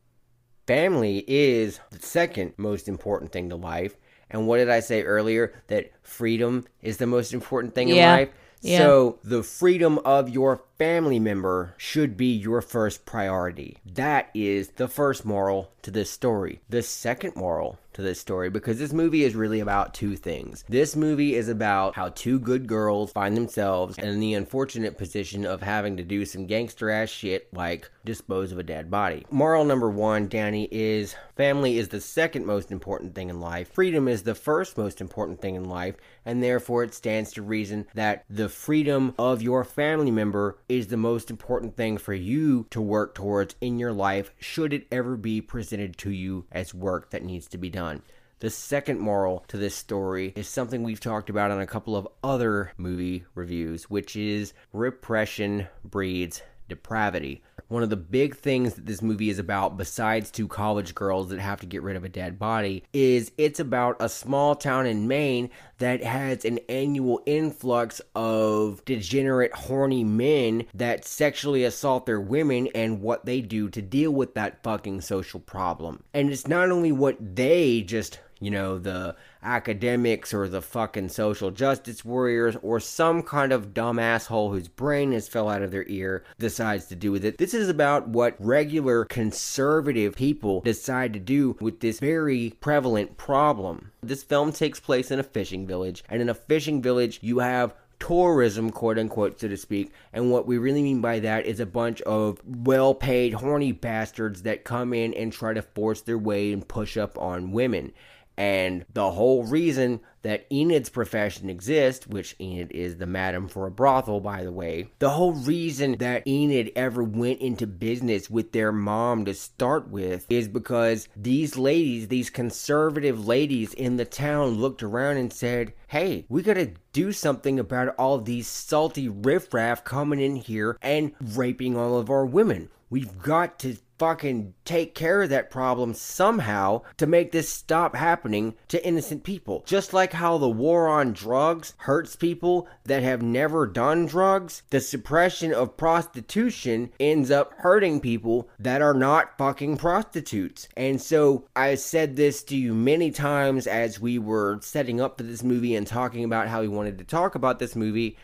family is the second most important thing to life. And what did I say earlier? That freedom is the most important thing in life. Yeah. So the freedom of your family member should be your first priority. That is the first moral to this story. The second moral to this story, because this movie is really about two things. This movie is about how two good girls find themselves in the unfortunate position of having to do some gangster ass shit like dispose of a dead body. Moral number one, Danni, is family is the second most important thing in life. Freedom is the first most important thing in life, and therefore it stands to reason that the freedom of your family member is the most important thing for you to work towards in your life should it ever be presented to you as work that needs to be done. The second moral to this story is something we've talked about on a couple of other movie reviews, which is repression breeds depravity. One of the big things that this movie is about, besides two college girls that have to get rid of a dead body, is it's about a small town in Maine that has an annual influx of degenerate, horny men that sexually assault their women and what they do to deal with that fucking social problem. And it's not only what they just you know, the academics or the fucking social justice warriors or some kind of dumb asshole whose brain has fell out of their ear decides to do with it. This is about what regular conservative people decide to do with this very prevalent problem. This film takes place in a fishing village, and in a fishing village, you have tourism, quote unquote, so to speak. And what we really mean by that is a bunch of well paid, horny bastards that come in and try to force their way and push up on women. And the whole reason that Enid's profession exists, which Enid is the madam for a brothel, by the way, the whole reason that Enid ever went into business with their mom to start with is because these ladies, these conservative ladies in the town, looked around and said, Hey, we gotta do something about all these salty riffraff coming in here and raping all of our women. We've got to fucking take care of that problem somehow to make this stop happening to innocent people. Just like how the war on drugs hurts people that have never done drugs, the suppression of prostitution ends up hurting people that are not fucking prostitutes. And so I said this to you many times as we were setting up for this movie and talking about how we wanted to talk about this movie.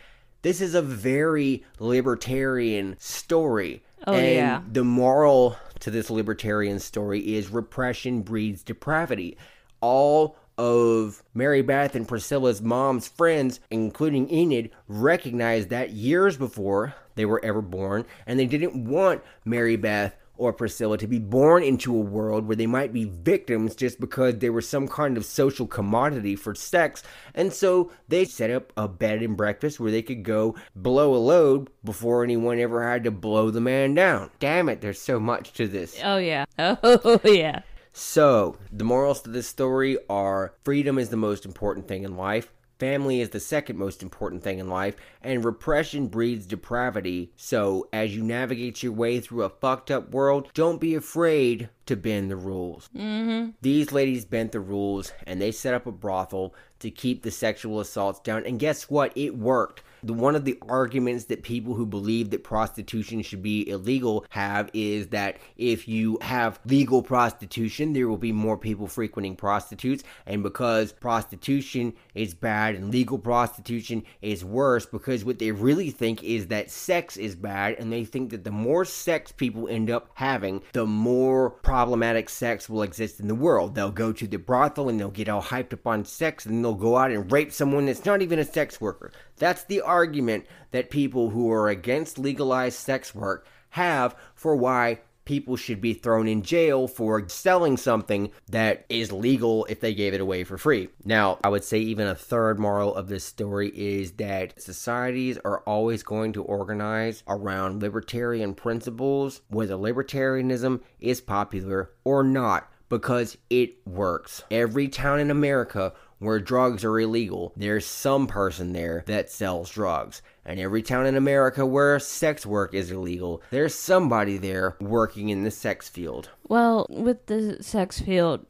This is a very libertarian story. Oh, and yeah. the moral to this libertarian story is repression breeds depravity. All of Mary Beth and Priscilla's mom's friends, including Enid, recognized that years before they were ever born, and they didn't want Mary Beth or Priscilla to be born into a world where they might be victims just because they were some kind of social commodity for sex. And so they set up a bed and breakfast where they could go blow a load before anyone ever had to blow the man down. Damn it, there's so much to this. Oh yeah. [LAUGHS] Oh yeah. So, the morals to this story are freedom is the most important thing in life. Family is the second most important thing in life, and repression breeds depravity. So, as you navigate your way through a fucked up world, don't be afraid to bend the rules. Mm-hmm. These ladies bent the rules and they set up a brothel to keep the sexual assaults down. And guess what? It worked. The, one of the arguments that people who believe that prostitution should be illegal have is that if you have legal prostitution, there will be more people frequenting prostitutes. And because prostitution is bad and legal prostitution is worse, because what they really think is that sex is bad, and they think that the more sex people end up having, the more problematic sex will exist in the world. They'll go to the brothel and they'll get all hyped up on sex, and they'll go out and rape someone that's not even a sex worker. That's the argument that people who are against legalized sex work have for why people should be thrown in jail for selling something that is legal if they gave it away for free. Now, I would say even a third moral of this story is that societies are always going to organize around libertarian principles, whether libertarianism is popular or not, because it works. Every town in America where drugs are illegal, there's some person there that sells drugs. And every town in America where sex work is illegal, there's somebody there working in the sex field. Well, with the sex field,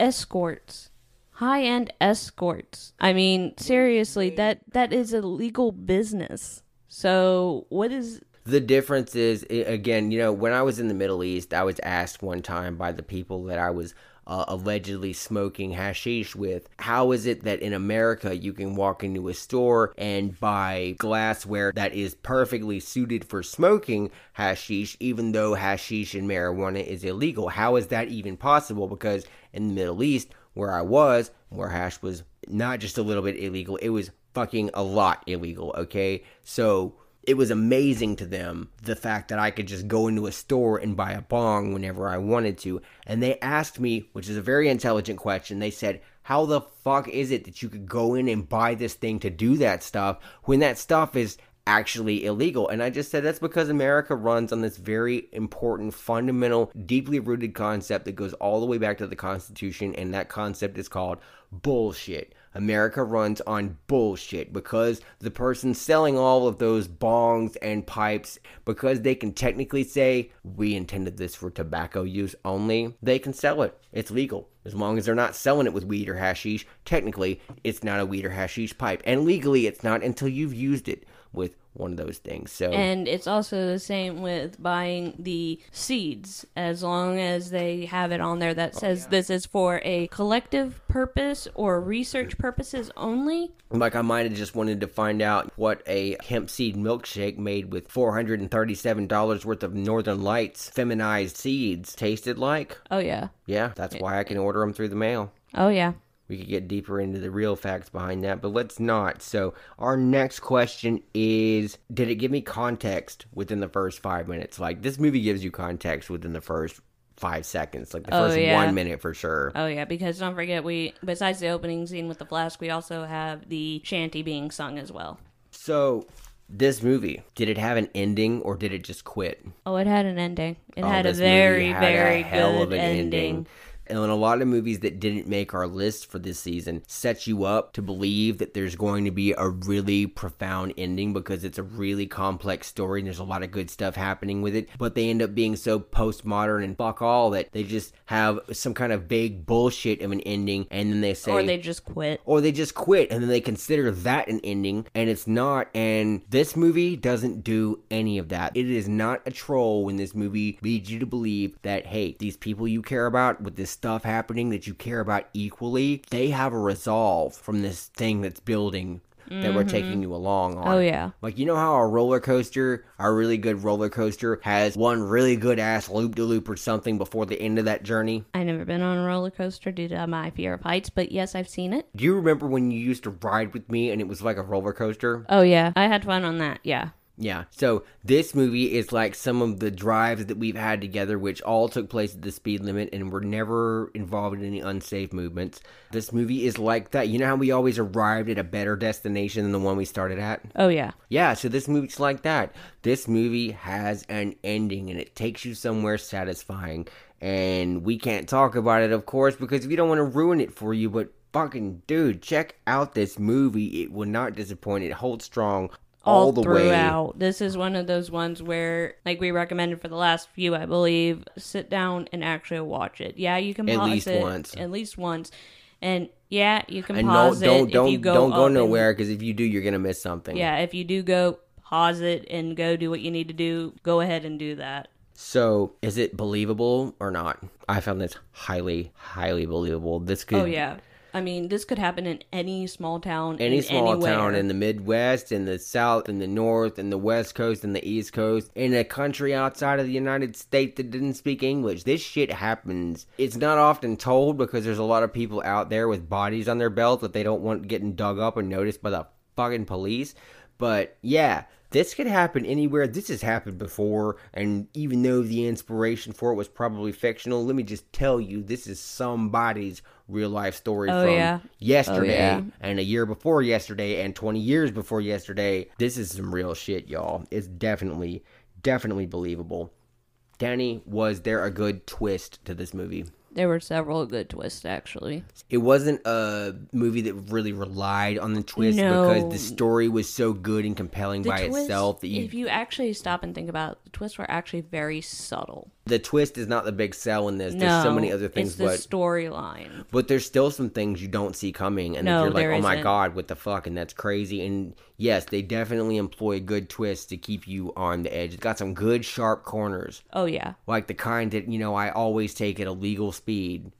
escorts, high end escorts. I mean, seriously, that that is a legal business. So, what is The difference is, again, you know, when I was in the Middle East, I was asked one time by the people that I was uh, allegedly smoking hashish with, how is it that in America you can walk into a store and buy glassware that is perfectly suited for smoking hashish, even though hashish and marijuana is illegal? How is that even possible? Because in the Middle East, where I was, where hash was not just a little bit illegal, it was fucking a lot illegal, okay? So it was amazing to them the fact that I could just go into a store and buy a bong whenever I wanted to. And they asked me, which is a very intelligent question, they said, How the fuck is it that you could go in and buy this thing to do that stuff when that stuff is actually illegal? And I just said that's because America runs on this very important, fundamental, deeply rooted concept that goes all the way back to the Constitution, and that concept is called bullshit. America runs on bullshit because the person selling all of those bongs and pipes, because they can technically say, we intended this for tobacco use only, they can sell it. It's legal. As long as they're not selling it with weed or hashish, technically, it's not a weed or hashish pipe. And legally, it's not until you've used it with one of those things. So, And it's also the same with buying the seeds, as long as they have it on there that oh, says this is for a collective purpose or research purposes only. like, I might have just wanted to find out what a hemp seed milkshake made with $437 worth of Northern Lights feminized seeds tasted like. Oh, yeah. Yeah, that's why I can order them through the mail. Oh, yeah. We could get deeper into the real facts behind that, but let's not. So, our next question is Did it give me context within the first five minutes? Like, this movie gives you context within the first five seconds, like the Oh, first yeah. one minute for sure. Oh, yeah. Because don't forget, we, besides the opening scene with the flask, we also have the shanty being sung as well. So, this movie, did it have an ending or did it just quit? Oh, it had an ending. It Oh, had a very, had a very hell good an ending. And a lot of movies that didn't make our list for this season set you up to believe that there's going to be a really profound ending because it's a really complex story and there's a lot of good stuff happening with it. But they end up being so postmodern and fuck all that they just have some kind of vague bullshit of an ending and then they say Or they just quit. or they just quit and then they consider that an ending and it's not and this movie doesn't do any of that it is not a troll when this movie leads you to believe that hey these people you care about with this stuff happening that you care about equally they have a resolve from this thing that's building that we're mm-hmm. taking you along on. Oh, yeah. Like you know how a roller coaster, a really good roller coaster, has one really good ass loop de loop or something before the end of that journey. i never been on a roller coaster due to my fear of heights, but yes, I've seen it. Do you remember when you used to ride with me and it was like a roller coaster? Oh, yeah. I had fun on that. Yeah. Yeah. So this movie is like some of the drives that we've had together, which all took place at the speed limit and were never involved in any unsafe movements. This movie is like that. You know how we always arrived at a better destination than the one we started at? Oh, yeah. Yeah, so this movie's like that. This movie has an ending and it takes you somewhere satisfying. And we can't talk about it, of course, because we don't want to ruin it for you, but fucking dude, check out this movie. It will not disappoint. It holds strong all, all the way. throughout. This is one of those ones where, like we recommended for the last few, I believe, sit down and actually watch it. Yeah, you can At pause least it once. at least once, and yeah, you can And no, pause don't it don't if you go don't go nowhere because if you do, you're gonna miss something. yeah, if you do go pause it and go do what you need to do, go ahead and do that. So, is it believable or not? I found this highly, highly believable. This could Oh yeah. I mean, this could happen in any small town. any in small anywhere. town in the Midwest, in the South, in the North, in the West Coast, in the East Coast, in a country outside of the United States that didn't speak English. This shit happens. It's not often told because there's a lot of people out there with bodies on their belt that they don't want getting dug up and noticed by the fucking police. But yeah, this could happen anywhere. This has happened before, and even though the inspiration for it was probably fictional, let me just tell you, this is somebody's real life story Oh, from yeah. yesterday oh, yeah. and a year before yesterday and 20 years before yesterday. This is some real shit, y'all. It's definitely, definitely believable. Danni, was there a good twist to this movie? There were several good twists, actually. It wasn't a movie that really relied on the twist No. because the story was so good and compelling The by twist, itself that you if you actually stop and think about it, the twists were actually very subtle. The twist is not the big sell in this. no, There's so many other things, It's the but storyline. but there's still some things you don't see coming, and No, you're like, oh my isn't. god, what the fuck, and that's crazy. And yes, they definitely employ good twists to keep you on the edge. It's got some good sharp corners, Oh yeah, like the kind that you know I always take at a legal speed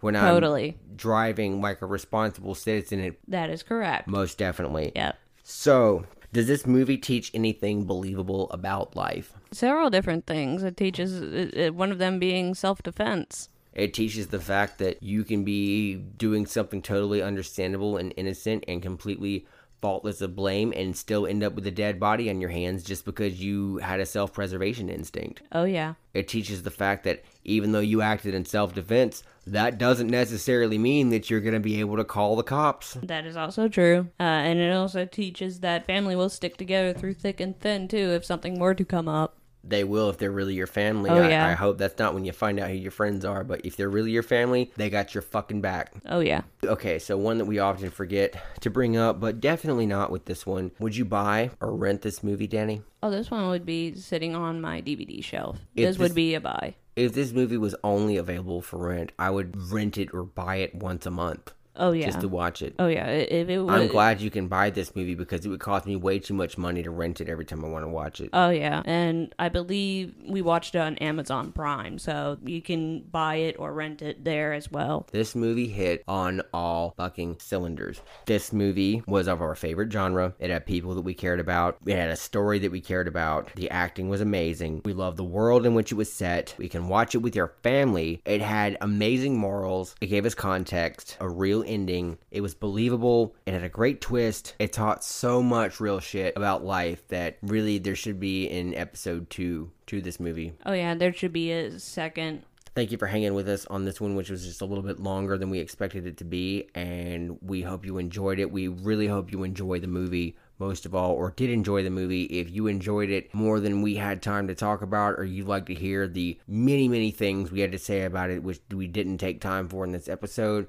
when totally. I'm driving like a responsible citizen. It That is correct. most definitely. Yep. So, does this movie teach anything believable about life? Several different things. It teaches uh, uh, one of them being self-defense. It teaches the fact that you can be doing something totally understandable and innocent and completely faultless of blame and still end up with a dead body on your hands just because you had a self preservation instinct. Oh yeah. It teaches the fact that even though you acted in self defense, that doesn't necessarily mean that you're going to be able to call the cops. That is also true. Uh, and it also teaches that family will stick together through thick and thin too if something were to come up. They will if they're really your family. Oh, I, yeah. I hope that's not when you find out who your friends are, but if they're really your family, they got your fucking back. Oh yeah. Okay, so one that we often forget to bring up, but definitely not with this one. Would you buy or rent this movie, Danni? Oh, this one would be sitting on my DVD shelf. If this this- would be a buy. If this movie was only available for rent, I would rent it or buy it once a month Oh yeah. just to watch it. oh yeah. If it was. I'm glad you can buy this movie because it would cost me way too much money to rent it every time I want to watch it. Oh yeah, and I believe we watched it on Amazon Prime, so you can buy it or rent it there as well. This movie hit on all fucking cylinders. This movie was of our favorite genre. It had people that we cared about. It had a story that we cared about. The acting was amazing. We loved the world in which it was set. We can watch it with your family. It had amazing morals. It gave us context, a real ending. It was believable. It had a great twist. It taught so much real shit about life that really there should be an episode two to this movie. Oh yeah, there should be a second. Thank you for hanging with us on this one, which was just a little bit longer than we expected it to be. And we hope you enjoyed it. We really hope you enjoy the movie most of all, or did enjoy the movie. If you enjoyed it more than we had time to talk about, or you'd like to hear the many, many things we had to say about it, which we didn't take time for in this episode,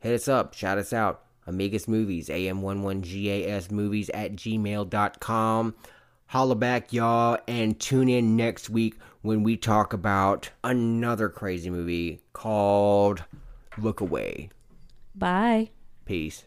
hit us up, shout us out. Amigas Movies, AM11GAS Movies at gmail.com. Holla back, y'all, and tune in next week when we talk about another crazy movie called Look Away. Bye. Peace.